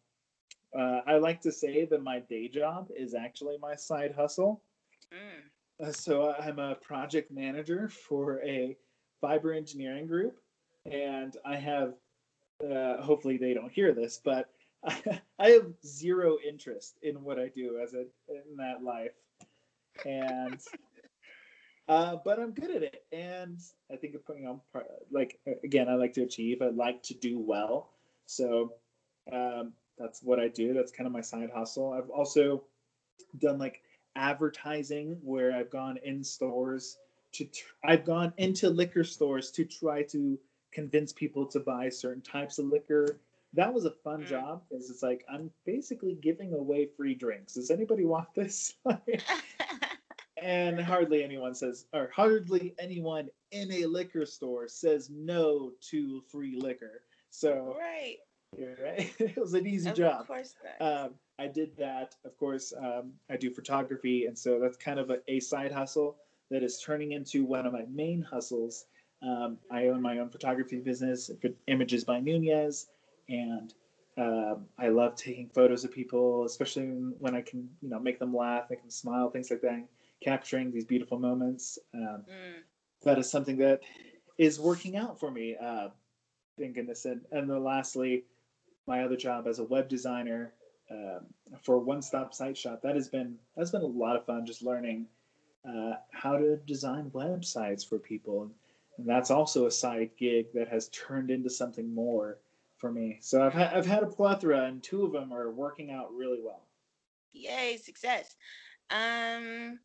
S2: uh, I like to say that my day job is actually my side hustle.
S3: Mm.
S2: Uh, so I'm a project manager for a fiber engineering group, and I have. Uh, hopefully they don't hear this, but [LAUGHS] I have zero interest in what I do as a in that life, and [LAUGHS] uh, but I'm good at it, and I think you know, part, like again, I like to achieve. I like to do well, so um, that's what I do. That's kind of my side hustle. I've also done like advertising where I've gone in stores to. Tr- I've gone into liquor stores to try to convince people to buy certain types of liquor. That was a fun
S3: Mm.
S2: job because it's like I'm basically giving away free drinks. Does anybody want this? [LAUGHS] and hardly anyone says or hardly anyone in a liquor store says no to free liquor so
S3: right.
S2: you're right [LAUGHS] it was an easy
S3: Of
S2: job
S3: Of course
S2: um, i did that of course um, i do photography and so that's kind of a, a side hustle that is turning into one of my main hustles um, i own my own photography business images by nunez and um, I love taking photos of people, especially when I can, you know, make them laugh, make them smile, things like that. Capturing these beautiful moments. Um,
S3: Mm.
S2: that is something that is working out for me. Uh, thank goodness. And, and then lastly, my other job as a web designer um, for One Stop Site Shop. That has been that's been a lot of fun. Just learning uh, how to design websites for people, and that's also a side gig that has turned into something more for me. So I've had I've had a plethora, and two of them are working out really well.
S3: Yay, success. Um,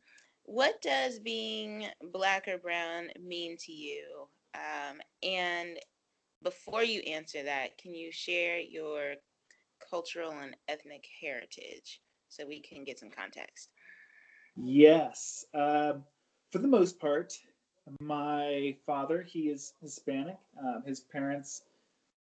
S3: what does being black or brown mean to you? Um, and before you answer that, can you share your cultural and ethnic heritage so we can get some context?
S2: Yes. Um, for the most part, my father, he is Hispanic. Um, his parents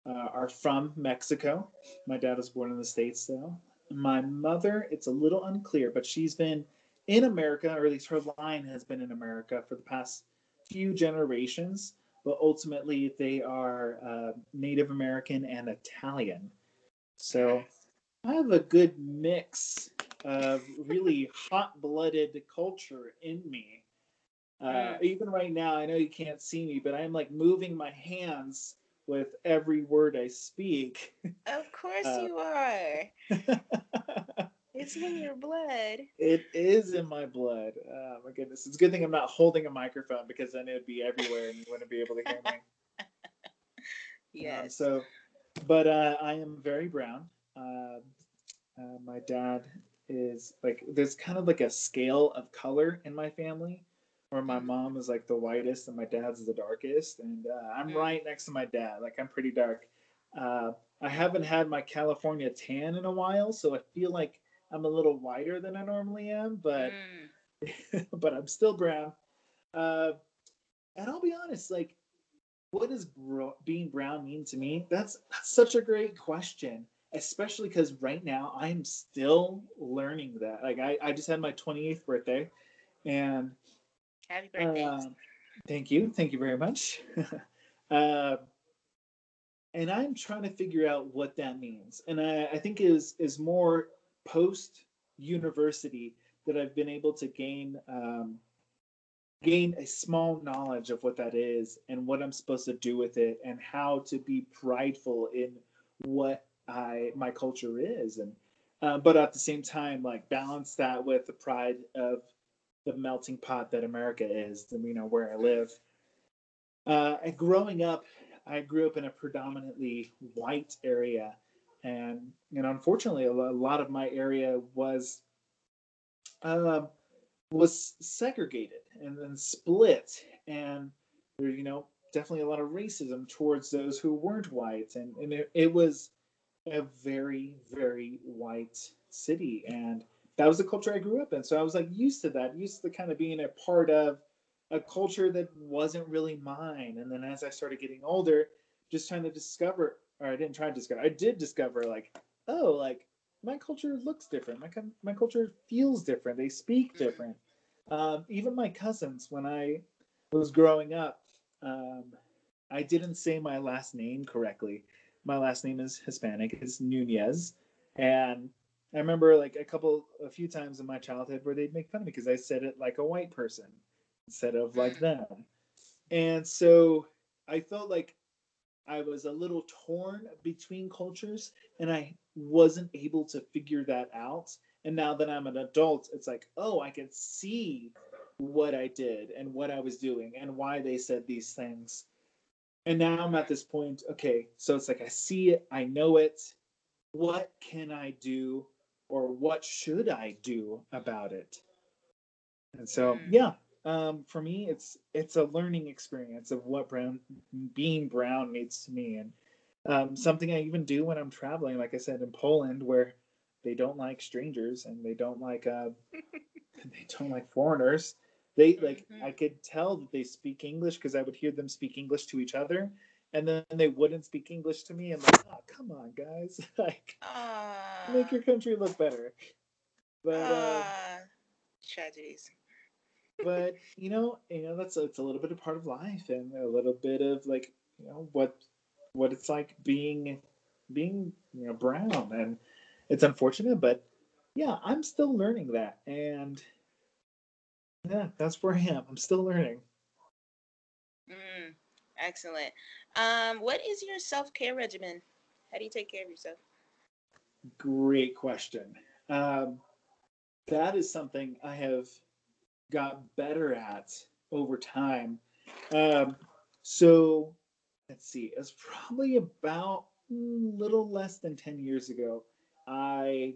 S2: uh, are from Mexico. My dad was born in the States, though. My mother, it's a little unclear, but she's been in America, or at least her line has been in America for the past few generations, but ultimately they are uh, Native American and Italian. So I have a good mix of really hot blooded culture in me. Uh,
S3: Mm.
S2: Even right now, I know you can't see me, but I'm like moving my hands with every word I speak.
S3: Of course
S2: Uh,
S3: you are. [LAUGHS] It's in your blood.
S2: it is in my blood. Oh my goodness. It's a good thing I'm not holding a microphone because then it would be everywhere and you wouldn't be able to hear me. Um, [LAUGHS]
S3: Yes.
S2: so, but uh, I am very brown. Uh, uh, my dad is like, there's kind of like a scale of color in my family where my mom is like the whitest and my dad's the darkest. And uh, I'm
S3: Mm.
S2: right next to my dad. Like, I'm pretty dark. Uh, I haven't had my California tan in a while, so I feel like I'm a little whiter than I normally am, but
S3: Mm. [LAUGHS]
S2: but I'm still brown. Uh, and I'll be honest, like, what does bro- being brown mean to me? That's, that's such a great question, especially because right now I'm still learning that. Like, I, I just had my 28th birthday, and
S3: Happy birthday.
S2: um, thank you, thank you very much. [LAUGHS] uh, and I'm trying to figure out what that means, and I, I think is is more post university that I've been able to gain um, gain a small knowledge of what that is and what I'm supposed to do with it and how to be prideful in what I my culture is and uh, but at the same time like balance that with the pride of the melting pot that America is and you know where I live. Uh, and growing up, I grew up in a predominantly white area, and know, unfortunately, a a lot of my area was um, was segregated and then split, and there, you know, definitely a lot of racism towards those who weren't white, and, and it, it was a very, very white city, and that was the culture I grew up in. So I was like used to that, used to kind of being a part of a culture that wasn't really mine. And then as I started getting older, just trying to discover, or I didn't try to discover, I did discover like, oh, like my culture looks different. My my culture feels different. They speak different. Um, even my cousins, when I was growing up, um, I didn't say my last name correctly. My last name is Hispanic. It's Nuñez, and I remember like a couple, a few times in my childhood where they'd make fun of me because I said it like a white person instead of like mm. them. And so I felt like I was a little torn between cultures and I wasn't able to figure that out. And now that I'm an adult, it's like, oh, I can see what I did and what I was doing and why they said these things. And now I'm at this point, okay, so it's like I see it, I know it. What can I do or what should I do about it? And so,
S3: Mm.
S2: yeah, um, for me, it's it's a learning experience of what brown being brown means to me, and um, something I even do when I'm traveling. Like I said in Poland, where they don't like strangers and they don't like uh, [LAUGHS] they don't like foreigners. They like
S3: Mhm.
S2: I could tell that they speak English because I would hear them speak English to each other, and then they wouldn't speak English to me. I'm like, oh, come on, guys, [LAUGHS] like
S3: Ah.
S2: make your country look better. But uh,
S3: ah, tragedies.
S2: but you know, you know that's it's a little bit of part of life and a little bit of like you know what what it's like being being you know brown and it's unfortunate, but yeah, I'm still learning that and yeah, that's where I am. I'm still learning.
S3: Excellent. Um, what is your self care regimen? How do you take care of yourself?
S2: Great question. Um, that is something I have got better at over time. Um, so let's see, it's probably about a little less than 10 years ago. I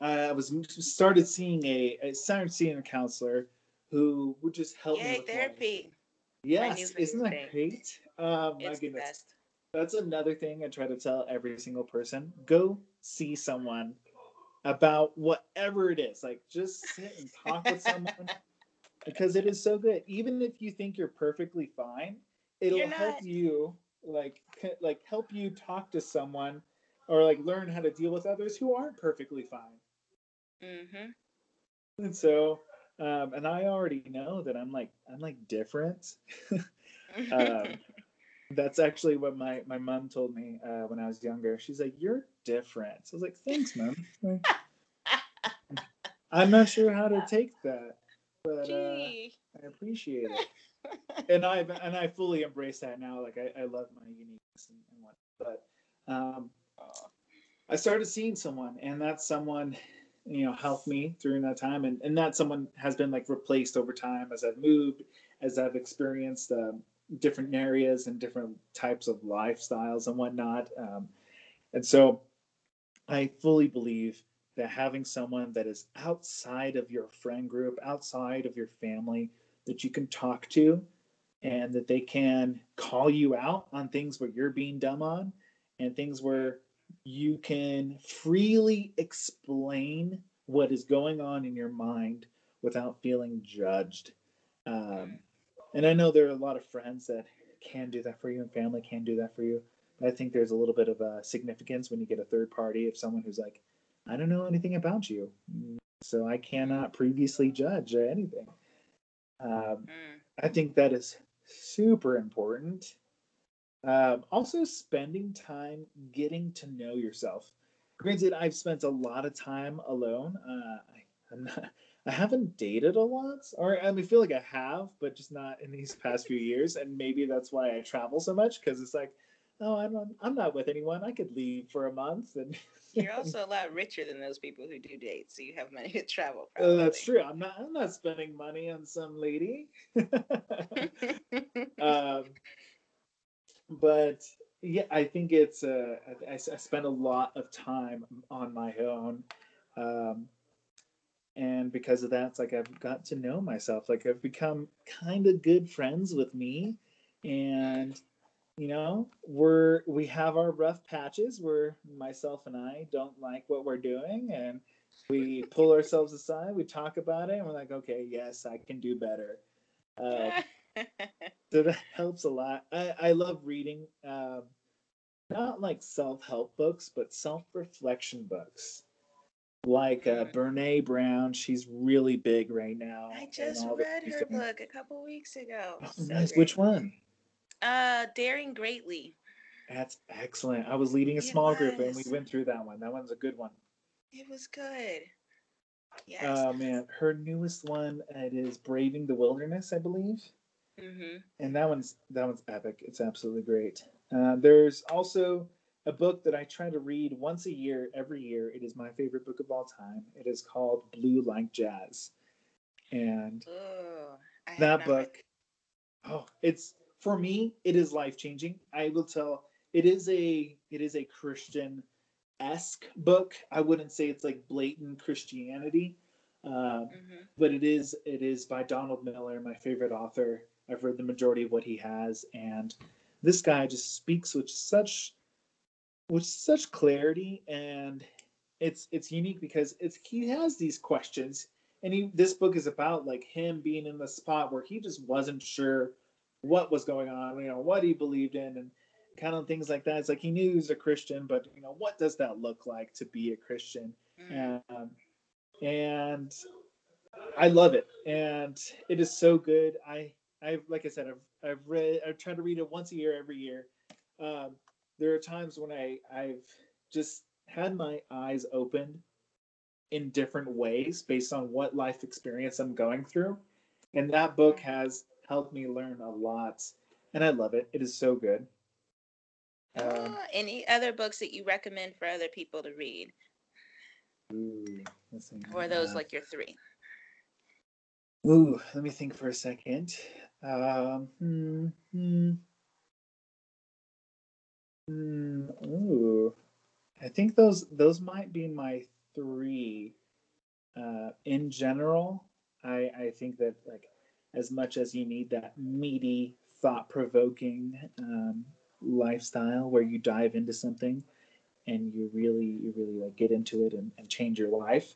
S2: I was started seeing a I started seeing a counselor who would just help me
S3: Yay,
S2: with life.
S3: therapy.
S2: Yes, isn't that great? Oh my
S3: It's
S2: goodness that's another thing I try to tell every single person. Go see someone about whatever it is. Like just sit and talk with someone [LAUGHS] because it is so good. Even if you think you're perfectly fine, it'll help you like like help you talk to someone or like learn how to deal with others who aren't perfectly fine.
S3: Mm-hmm.
S2: And so um and I already know that I'm like I'm like different. [LAUGHS] Um, That's actually what my my mom told me uh, when I was younger. She's like, "You're different." So I was like, "Thanks, mom." [LAUGHS] I'm not sure how to take that, but uh, I appreciate it. [LAUGHS] and I and I fully embrace that now. Like I, I love my uniqueness and, and what. But um, I started seeing someone, and that someone, you know, helped me during that time, and and that someone has been like replaced over time as I've moved, as I've experienced um, different areas and different types of lifestyles and whatnot. Um, and so, I fully believe that having someone that is outside of your friend group, outside of your family, that you can talk to and that they can call you out on things where you're being dumb on and things where you can freely explain what is going on in your mind without feeling judged. Um, and I know there are a lot of friends that can do that for you and family can do that for you. But I think there's a little bit of a significance when you get a third party of someone who's like, I don't know anything about you. So I cannot previously judge anything. Um, mm. I think that is super important. Um, also, spending time getting to know yourself. Granted, I've spent a lot of time alone. Uh, I, not, [LAUGHS] I haven't dated a lot, or I mean, feel like I have, but just not in these past few years. And maybe that's why I travel so much because it's like, oh, I'm not, I'm not with anyone. I could leave for a month and [LAUGHS]
S3: you're also a lot richer than those people who do dates, so you have money to travel.
S2: Uh, that's true. I'm not. I'm not spending money on some lady. [LAUGHS] um, but yeah, I think it's. Uh, I, I spend a lot of time on my own, um, and because of that, it's like I've got to know myself. Like I've become kind of good friends with me, and you know we're we have our rough patches where myself and i don't like what we're doing and we pull ourselves aside we talk about it and we're like okay yes i can do better uh, [LAUGHS] [LAUGHS] so that helps a lot i, I love reading um, not like self-help books but self-reflection books like uh, mm. Brene Brown. She's really big right now.
S3: I just read her book a couple weeks ago.
S2: Oh, so nice. Great. Which one?
S3: Uh, Daring Greatly.
S2: That's excellent. I was leading a small group and we went through that one. That one's a good one.
S3: It was good.
S2: Yes. Oh man, her newest one it is Braving the Wilderness, I believe. Mm-hmm. And that one's that one's epic. It's absolutely great. Uh, there's also a book that I try to read once a year, every year. It is my favorite book of all time. It is called Blue Like Jazz, and that book. Oh, it's for me, it is life changing. I will tell it is a it is a Christian esque book. I wouldn't say it's like blatant Christianity, um, mm-hmm. but it is it is by Donald Miller, my favorite author. I've read the majority of what he has, and this guy just speaks with such with such clarity, and it's it's unique because it's he has these questions, and he this book is about like him being in the spot where he just wasn't sure what was going on, you know, what he believed in, and kind of things like that. It's like he knew he was a Christian, but you know, what does that look like to be a Christian? Mm. Um, and I love it, and it is so good. I, I like I said, I've I've read, I've tried to read it once a year, every year. Um, there are times when I I've just had my eyes opened in different ways based on what life experience I'm going through, and that book has helped me learn a lot, and I love it. It is so good.
S3: Um, uh, any other books that you recommend for other people to read?
S2: Ooh,
S3: or those uh, like your three?
S2: Ooh, let me think for a second. Um, hmm, hmm, hmm, ooh, I think those those might be my three. Uh, in general, I I think that like as much as you need that meaty, thought provoking um, lifestyle where you dive into something and you really, you really like get into it and, and change your life.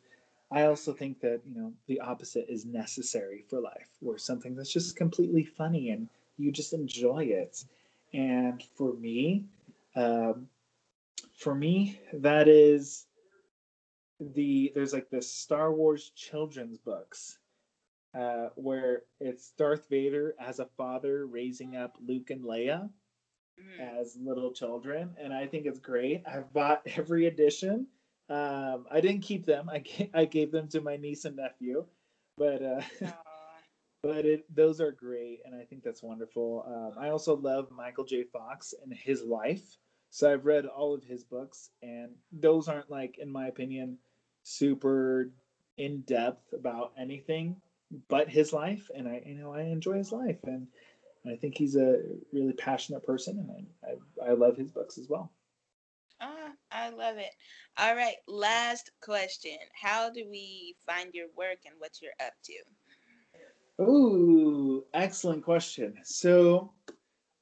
S2: I also think that, you know, the opposite is necessary for life, where something that's just completely funny and you just enjoy it. And for me, um, for me, that is the there's like the Star Wars children's books uh, where it's Darth Vader as a father raising up Luke and Leia mm. as little children, and I think it's great. I've bought every edition. Um, I didn't keep them. I gave, I gave them to my niece and nephew, but uh, [LAUGHS] but it those are great, and I think that's wonderful. Um, I also love Michael J. Fox and his life. So I've read all of his books, and those aren't like, in my opinion, super in depth about anything but his life. And I, you know, I enjoy his life, and I think he's a really passionate person, and I, I, I love his books as well.
S3: Ah, I love it. All right, last question. How do we find your work and what you're up to?
S2: Ooh, excellent question. So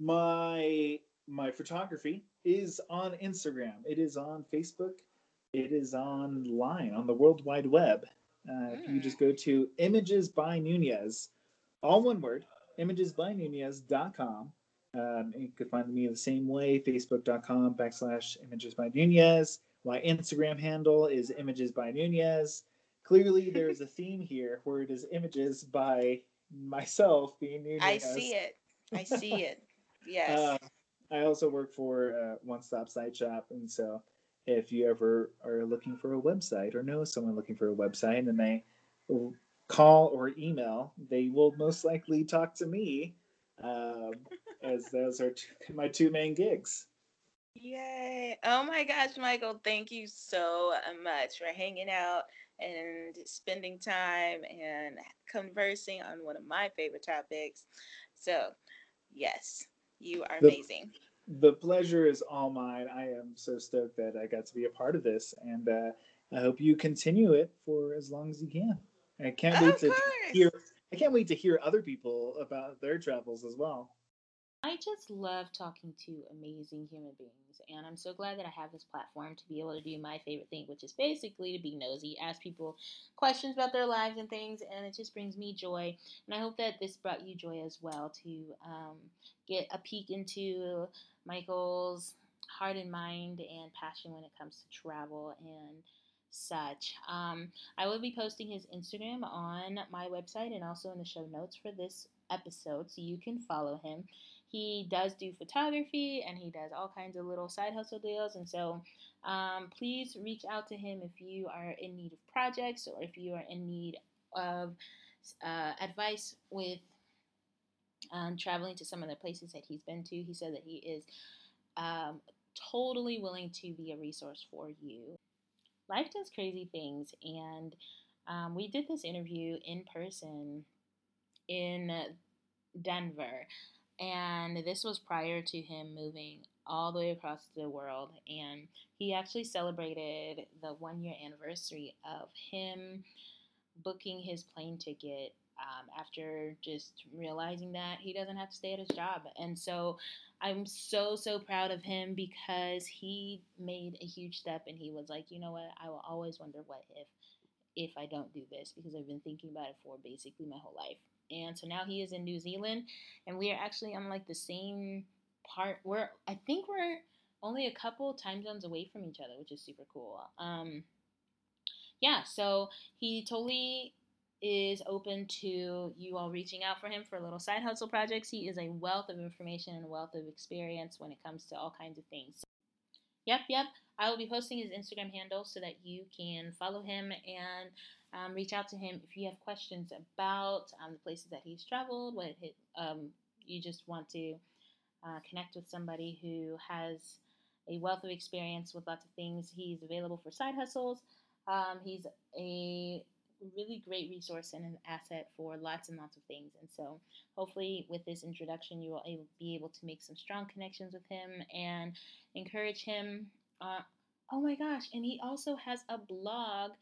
S2: my my photography is on Instagram. It is on Facebook. It is online on the World Wide Web. Uh, mm. You just go to Images by Nunez, all one word, imagesbynunez.com. Um, you can find me the same way, facebook.com backslash images by Nunez. My Instagram handle is images by Nunez. Clearly, there is a [LAUGHS] theme here where it is images by myself being Nunez.
S3: I see it. I [LAUGHS] see it. Yes.
S2: Uh, I also work for uh, One Stop Site Shop, and so if you ever are looking for a website or know someone looking for a website and they call or email, they will most likely talk to me, um, as those are two, my two main gigs.
S3: Yay! Oh my gosh, Michael, thank you so much for hanging out and spending time and conversing on one of my favorite topics. So, yes, you are
S2: the,
S3: amazing.
S2: The pleasure is all mine. I am so stoked that I got to be a part of this, and uh, I hope you continue it for as long as you can. I can't wait
S3: of
S2: to
S3: course.
S2: hear. I can't wait to hear other people about their travels as well.
S1: I just love talking to amazing human beings, and I'm so glad that I have this platform to be able to do my favorite thing, which is basically to be nosy, ask people questions about their lives and things, and it just brings me joy. And I hope that this brought you joy as well to um, get a peek into Michael's heart and mind and passion when it comes to travel and such. Um, I will be posting his Instagram on my website and also in the show notes for this episode, so you can follow him he does do photography and he does all kinds of little side hustle deals. And so um, please reach out to him if you are in need of projects or if you are in need of uh, advice with um, traveling to some of the places that he's been to. He said that he is um, totally willing to be a resource for you. Life does crazy things, and um, we did this interview in person in Denver. And this was prior to him moving all the way across the world. And he actually celebrated the one year anniversary of him booking his plane ticket um, after just realizing that he doesn't have to stay at his job. And so I'm so, so proud of him because he made a huge step and he was like, you know what, I will always wonder what if if I don't do this because I've been thinking about it for basically my whole life. And so now he is in New Zealand, and we are actually on like the same part. We're I think we're only a couple time zones away from each other, which is super cool. Um, yeah, so he totally is open to you all reaching out for him for little side hustle projects. He is a wealth of information and wealth of experience when it comes to all kinds of things. Yep, yep. I will be posting his Instagram handle so that you can follow him and um, reach out to him if you have questions about um, the places that he's traveled, what his, um, you just want to uh, connect with somebody who has a wealth of experience with lots of things. He's available for side hustles. Um, he's a really great resource and an asset for lots and lots of things. And so, hopefully, with this introduction, you will be able to make some strong connections with him and encourage him. Uh, oh my gosh! And he also has a blog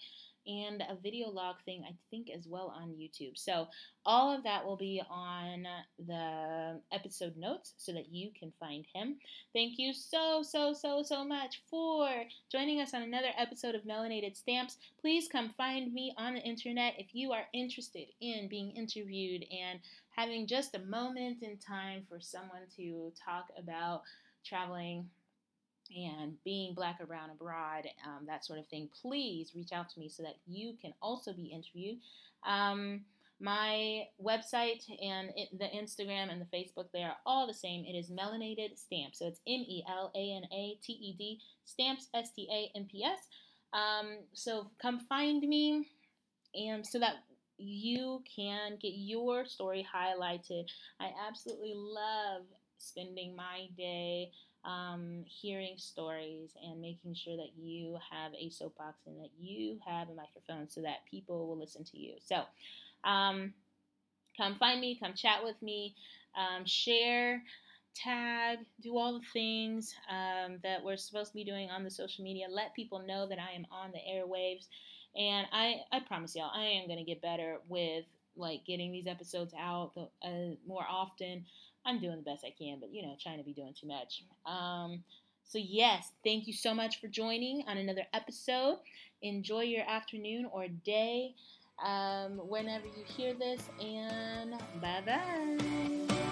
S1: and a video log thing, I think, as well on YouTube. So, all of that will be on the episode notes so that you can find him. Thank you so, so, so, so much for joining us on another episode of Melanated Stamps. Please come find me on the internet if you are interested in being interviewed and having just a moment in time for someone to talk about traveling and being black or brown abroad, um, that sort of thing, please reach out to me so that you can also be interviewed. Um, my website and it, the Instagram and the Facebook, they are all the same. It is Melanated Stamps. So it's M E L A N A T E D Stamps, S T A M P S. Um, so come find me and so that you can get your story highlighted. I absolutely love spending my day um, hearing stories and making sure that you have a soapbox and that you have a microphone so that people will listen to you. So, um, come find me, come chat with me, um, share, tag, do all the things um, that we're supposed to be doing on the social media. Let people know that I am on the airwaves. And I, I promise y'all, I am going to get better with like getting these episodes out uh, more often. I'm doing the best I can, but you know, trying to be doing too much. Um, so, yes, thank you so much for joining on another episode. Enjoy your afternoon or day um, whenever you hear this, and bye bye.